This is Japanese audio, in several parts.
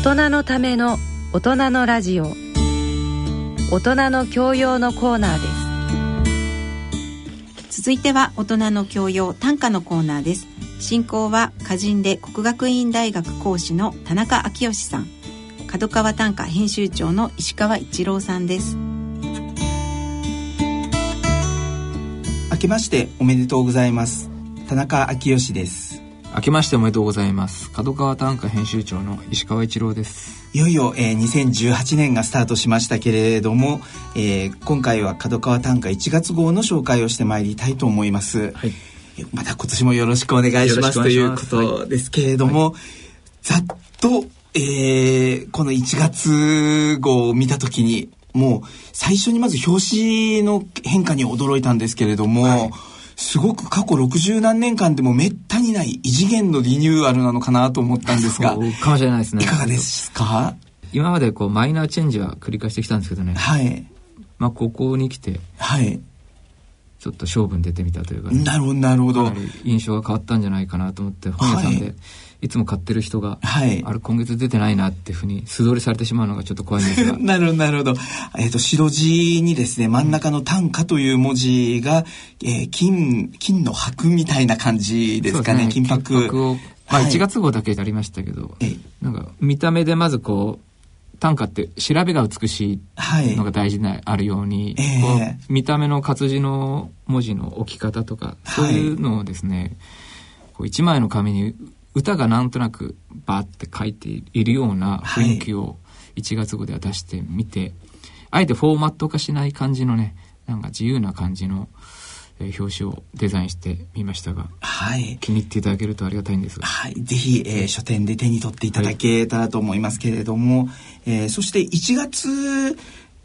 大人のための大人のラジオ。大人の教養のコーナーです。続いては大人の教養短歌のコーナーです。進行は歌人で国学院大学講師の田中昭義さん。角川短歌編集長の石川一郎さんです。明けましておめでとうございます。田中昭義です明けましておめでとうございます。角川短歌編集長の石川一郎です。いよいよ、えー、2018年がスタートしましたけれども、えー、今回は角川短歌1月号の紹介をしてまいりたいと思います、はい、また今年もよろしくお願いしますということですけれども、はい、ざっと、えー、この1月号を見た時にもう最初にまず表紙の変化に驚いたんですけれども、はいすごく過去60何年間でもめったにない異次元のリニューアルなのかなと思ったんですが。かもしれないですね。いかがですか？今までこうマイナーチェンジは繰り返してきたんですけどね。はい。まあここに来て。はい。ちょっと勝負に出てみたというか、ね、なるほど、なるほど。印象が変わったんじゃないかなと思って、本屋さんで、はいいつも買ってる人が、はい、あれ今月出てないなっていうふうに素通りされてしまうのがちょっと怖いんですが。なるほど、なるほど。えっ、ー、と、白地にですね、真ん中の単価という文字が、えー、金、金の箔みたいな感じですかね、ね。金箔。金箔を、まあ1月号だけでありましたけど、はい、なんか見た目でまずこう、短歌って調べが美しいのが大事であるように、はいえー、見た目の活字の文字の置き方とかそういうのをですね、はい、こう一枚の紙に歌がなんとなくバーって書いているような雰囲気を1月号では出してみて、はい、あえてフォーマット化しない感じのねなんか自由な感じのえ表紙をデザインしてみましたが、はい、気に入っていただけるとありがたいんです。が、はい、ぜひ、えー、書店で手に取っていただけたらと思いますけれども、はい、えー、そして1月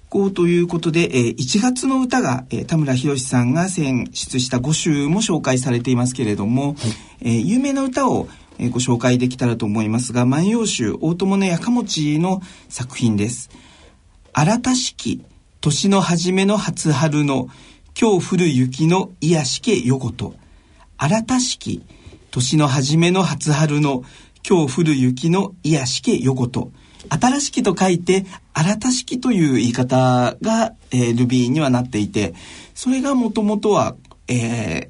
号ということで、えー、1月の歌が、えー、田村宏さんが選出した5首も紹介されていますけれども、はい、えー、有名な歌をえご紹介できたらと思いますが、万葉集大友のやかもちの作品です。新たしき年の初めの初春の今日降る雪の癒しけよごと。新たしき年の初めの初春の今日降る雪の癒しけよごと。新しきと書いて、新たしきという言い方が、えー、ルビーにはなっていて、それがもともとは、えー、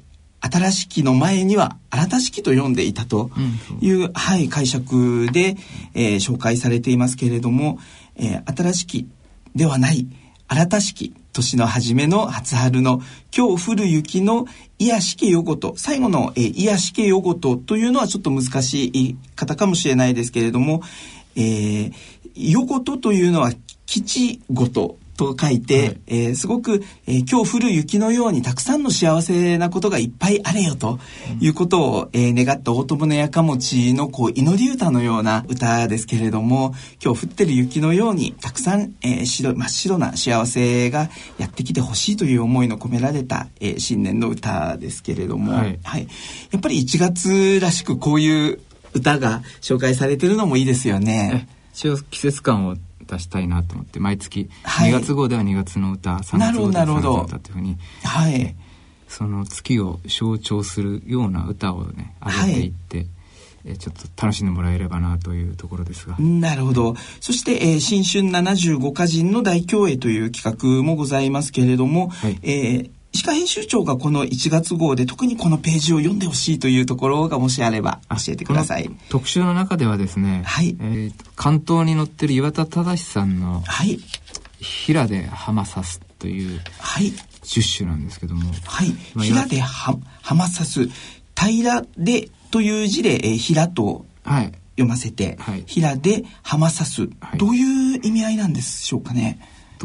新しきの前には新たしきと読んでいたという、うん、はい、解釈で、えー、紹介されていますけれども、えー、新しきではない、新たしき年の初めの初春の今日降る雪の癒しけよごと最後の、えー、癒しけよごとというのはちょっと難しい言い方かもしれないですけれども、えー、よごとというのは基地ごとと書いて、はい、えー、すごく、えー、今日降る雪のようにたくさんの幸せなことがいっぱいあれよということを、えー、願った大友のやかもちのこう祈り歌のような歌ですけれども今日降ってる雪のようにたくさん、えー、白真っ白な幸せがやってきてほしいという思いの込められた、えー、新年の歌ですけれども、はい、はい、やっぱり1月らしくこういう歌が紹介されてるのもいいですよね。一応季節感を出したいなと思って毎月2月号では2月の歌、はい、3月号では3月の歌っていうふうに、はい、その月を象徴するような歌をね上げていって、はいえちょっと楽しんでもらえればなというところですが。なるほど。そして、えー、新春75歌人の大競泳という企画もございますけれども、はい、えー、石川編集長がこの1月号で特にこのページを読んでほしいというところがもしあれば教えてください。特集の中ではですね、はい、えー、関東に載ってる岩田忠さんの、はい、平で浜刺すという、はい、10種なんですけども、はい、平では浜刺す平でという字で、えー、平と、はい。読ませて、はい、平で浜刺す、はい、どういう意味合いなんでしょうかね。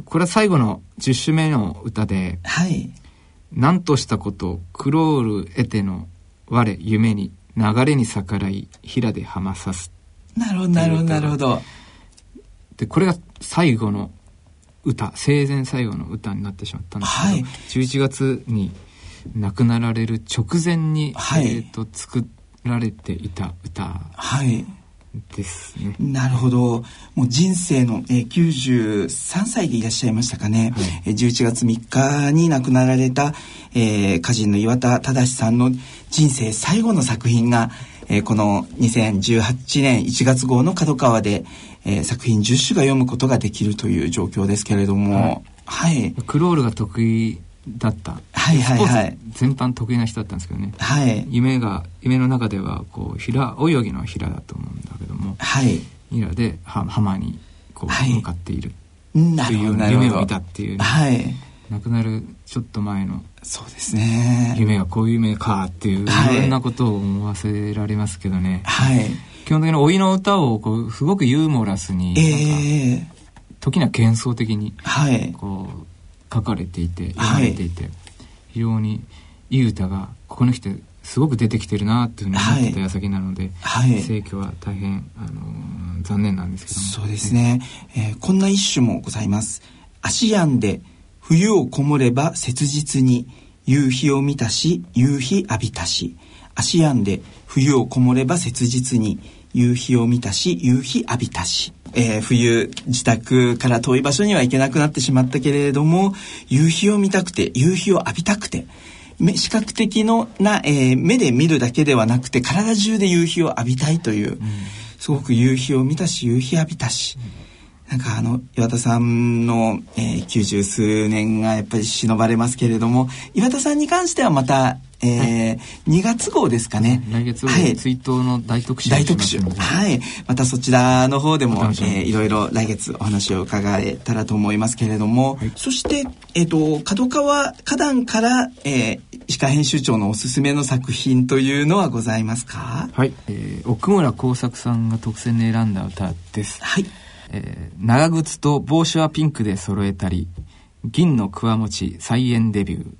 これは最後の10首目の歌で、はい、何としたことクロール得ての我夢に流れに逆らい平で浜さす。なるほどなるほどなるほど。でこれが最後の歌生前最後の歌になってしまったんですけど、はい、11月に亡くなられる直前に、はい、えーと、と作られていた歌、はい、ですね。なるほど。もう人生の、えー、93歳でいらっしゃいましたかね。はい、11月3日に亡くなられた、えー、歌人の岩田忠さんの人生最後の作品が、えー、この2018年1月号の角川で、えー、作品10種が読むことができるという状況ですけれども、はい。はい、クロールが得意だった。はいはいはい。全般得意な人だったんですけどね。はい。夢が、夢の中では、こう、平、泳ぎの平だと思うんだけども、はい。平で浜に、こう、向かっている。という夢を見たっていう、ね、はい。亡くなるちょっと前のそうですね夢はこういう夢かっていう、はい、いろんなことを思わせられますけどね、はい、基本的に老いの歌をこうすごくユーモラスに、えー、時には幻想的にこう書かれていて読まれていて、はい、非常にいい歌がここに来てすごく出てきてるなっていうふうに思ってた矢先なので、はい、盛況は大変、あのー、残念なんですけどそうですね、えー、こんな一首もございます「足やんで冬をこもれば切実に夕日を見たし夕日浴びたし。足やんで冬をこもれば切実に夕日を見たし夕日浴びたし、えー、冬自宅から遠い場所には行けなくなってしまったけれども夕日を見たくて夕日を浴びたくて視覚的のな、えー、目で見るだけではなくて体中で夕日を浴びたいという、うん、すごく夕日を見たし夕日浴びたし、うんなんかあの岩田さんの、えー、90数年がやっぱり忍ばれますけれども岩田さんに関してはまた、えーはい、2月号ですかね。来月号、はい、追悼の大特集大特集。はい。またそちらの方でも、えー、いろいろ来月お話を伺えたらと思いますけれども、はい、そして、えーと、角川花壇から、えー、石川編集長のおすすめの作品というのはございますか？はい、えー、奥村耕作さんが特選で選んだ歌です。はいえー、長靴と帽子はピンクで揃えたり銀のくわもち菜園デビュー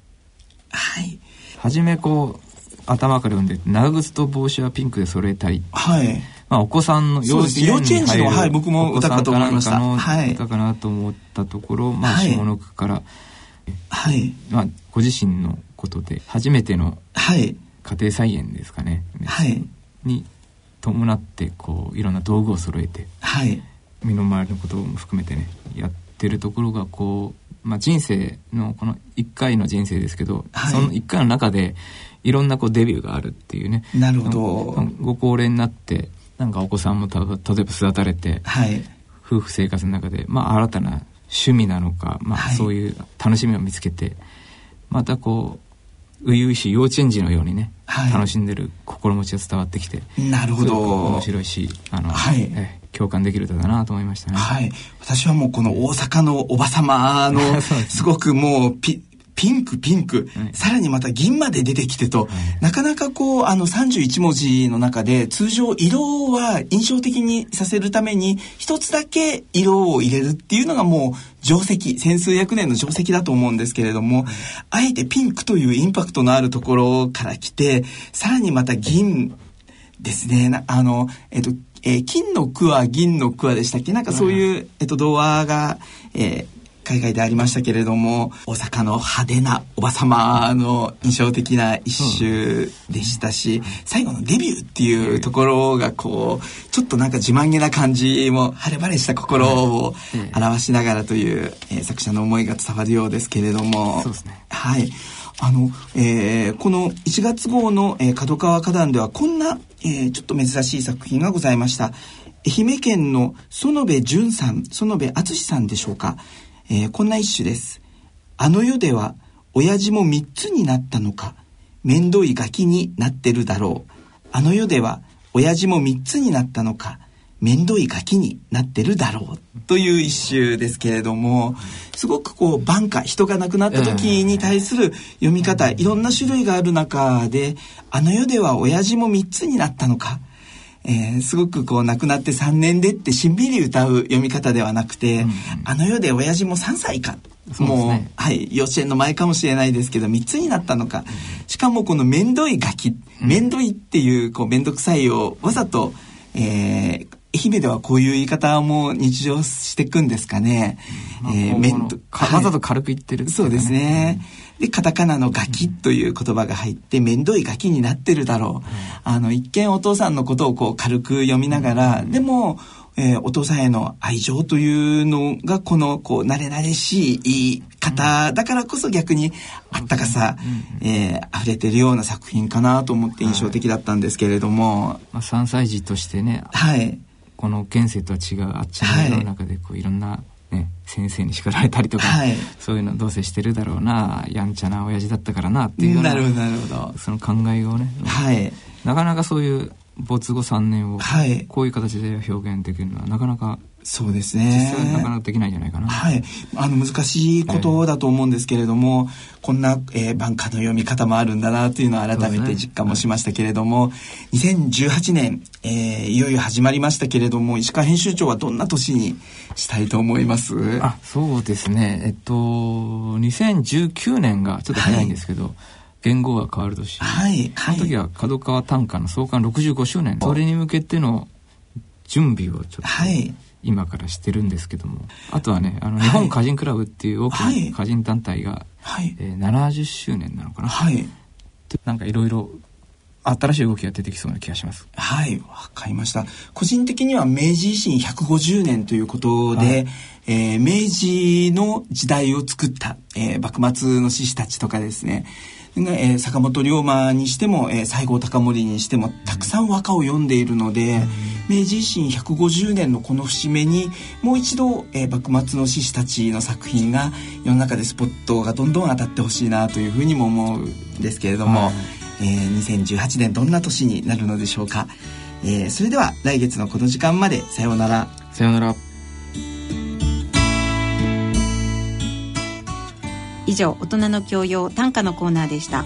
はい初めこう頭から読んで長靴と帽子はピンクで揃えたりはいまあ、お子さんの幼稚園児の、はい、僕も歌かと思いました。はい。歌かなと思ったところ、まあ、下の句から、はい。まあ、ご自身のことで、初めての、はい。家庭菜園ですかね。はい。に伴って、こう、いろんな道具を揃えて、はい。身の回りのことも含めてねやってるところがこう、まあ、人生のこの1回の人生ですけど、はい、その1回の中でいろんなこうデビューがあるっていうね。なるほど。ご高齢になってなんかお子さんもた例えば育たれて、はい、夫婦生活の中で、まあ、新たな趣味なのか、まあ、そういう楽しみを見つけて、またこう初々しい幼稚園児のようにね、はい、楽しんでる心持ちが伝わってきてなるほど。面白いしあの、はい、え共感できる歌だなと思いましたね。はい。私はもうこの大阪のおばさまの、すごくもうピ、ピンクピンク、はい、さらにまた銀まで出てきてと、はい、なかなかこうあの31文字の中で通常色は印象的にさせるために一つだけ色を入れるっていうのがもう定石千数百年の定石だと思うんですけれども、はい、あえてピンクというインパクトのあるところから来てさらにまた銀ですね。あのえっとえー、金の句は銀の句はでしたっけ？なんかそういう、えっと、童話が、えー、海外でありましたけれども大阪の派手なおばさまの印象的な一首でしたし、最後のデビューっていうところがこうちょっとなんか自慢げな感じも晴れ晴れした心を表しながらという、えー、作者の思いが伝わるようですけれども。そうですね。はい。あの、えー、この1月号の、えー、角川花壇ではこんな、えー、ちょっと珍しい作品がございました。愛媛県の園部淳さん、園部敦さんでしょうか。えー、こんな一首です。あの世では、親父も三つになったのか、面倒いガキになってるだろう。あの世では、親父も三つになったのか、面倒いガキになってるだろうという一首ですけれどもすごくこう晩歌人が亡くなった時に対する読み方いろんな種類がある中であの世では親父も三つになったのか、えー、すごくこう亡くなって3年でってしんびり歌う読み方ではなくて、あの世で親父も3歳か。もう、ね、はい、幼稚園の前かもしれないですけど3つになったのか、しかもこの面倒いガキ面倒いっていうこう面倒くさいをわざと、えー、愛媛ではこういう言い方も日常していくんですかね。まあ、えー、面倒、わざと軽く言ってる、ね、そうですね。で、カタカナのガキという言葉が入って、面倒いガキになってるだろう。あの、一見お父さんのことをこう軽く読みながら、でも、えー、お父さんへの愛情というのがこのこう慣れ慣れしい方だからこそ逆にあったかさ、うん、えー、溢れてるような作品かなと思って印象的だったんですけれども、はい、まあ、3歳児としてね、はい、この現世とは違うあっちの世の中でこういろんな、ね、先生に叱られたりとか、はい、そういうのどうせしてるだろうなやんちゃな親父だったからなっていうようななるほどなるほど。その考えをね、はい、なかなかそういう没後3年をこういう形で表現できるのはなかなかそうですね。実際なかなかできないんじゃないかな。はい。あの、難しいことだと思うんですけれども、えー、こんな、えー、番歌の読み方もあるんだなというのを改めて実感もしましたけれども、ねはい、2018年、えー、いよいよ始まりましたけれども、石川編集長はどんな年にしたいと思います？あ、そうですね。えっと、2019年がちょっと早いんですけど、はい言語が変わる年。はい。その時は角川短歌の創刊65周年。それに向けての準備をちょっと。はい。今からしてるんですけどもあとはねあの日本歌人クラブっていう大きな歌人団体が、はいえー、70周年なのかな、はい、なんかいろいろ新しい動きが出てきそうな気がします。はい、わかりました。個人的には明治維新150年ということで、はい、えー、明治の時代を作った、えー、幕末の志士たちとかですね、えー、坂本龍馬にしても、えー、西郷隆盛にしてもたくさん和歌を読んでいるので、明治維新150年のこの節目にもう一度、えー、幕末の志士たちの作品が世の中でスポットがどんどん当たってほしいなというふうにも思うんですけれども、えー、2018年どんな年になるのでしょうか、えー、それでは来月のこの時間まで。さようなら。さようなら以上大人の教養短歌のコーナーでした。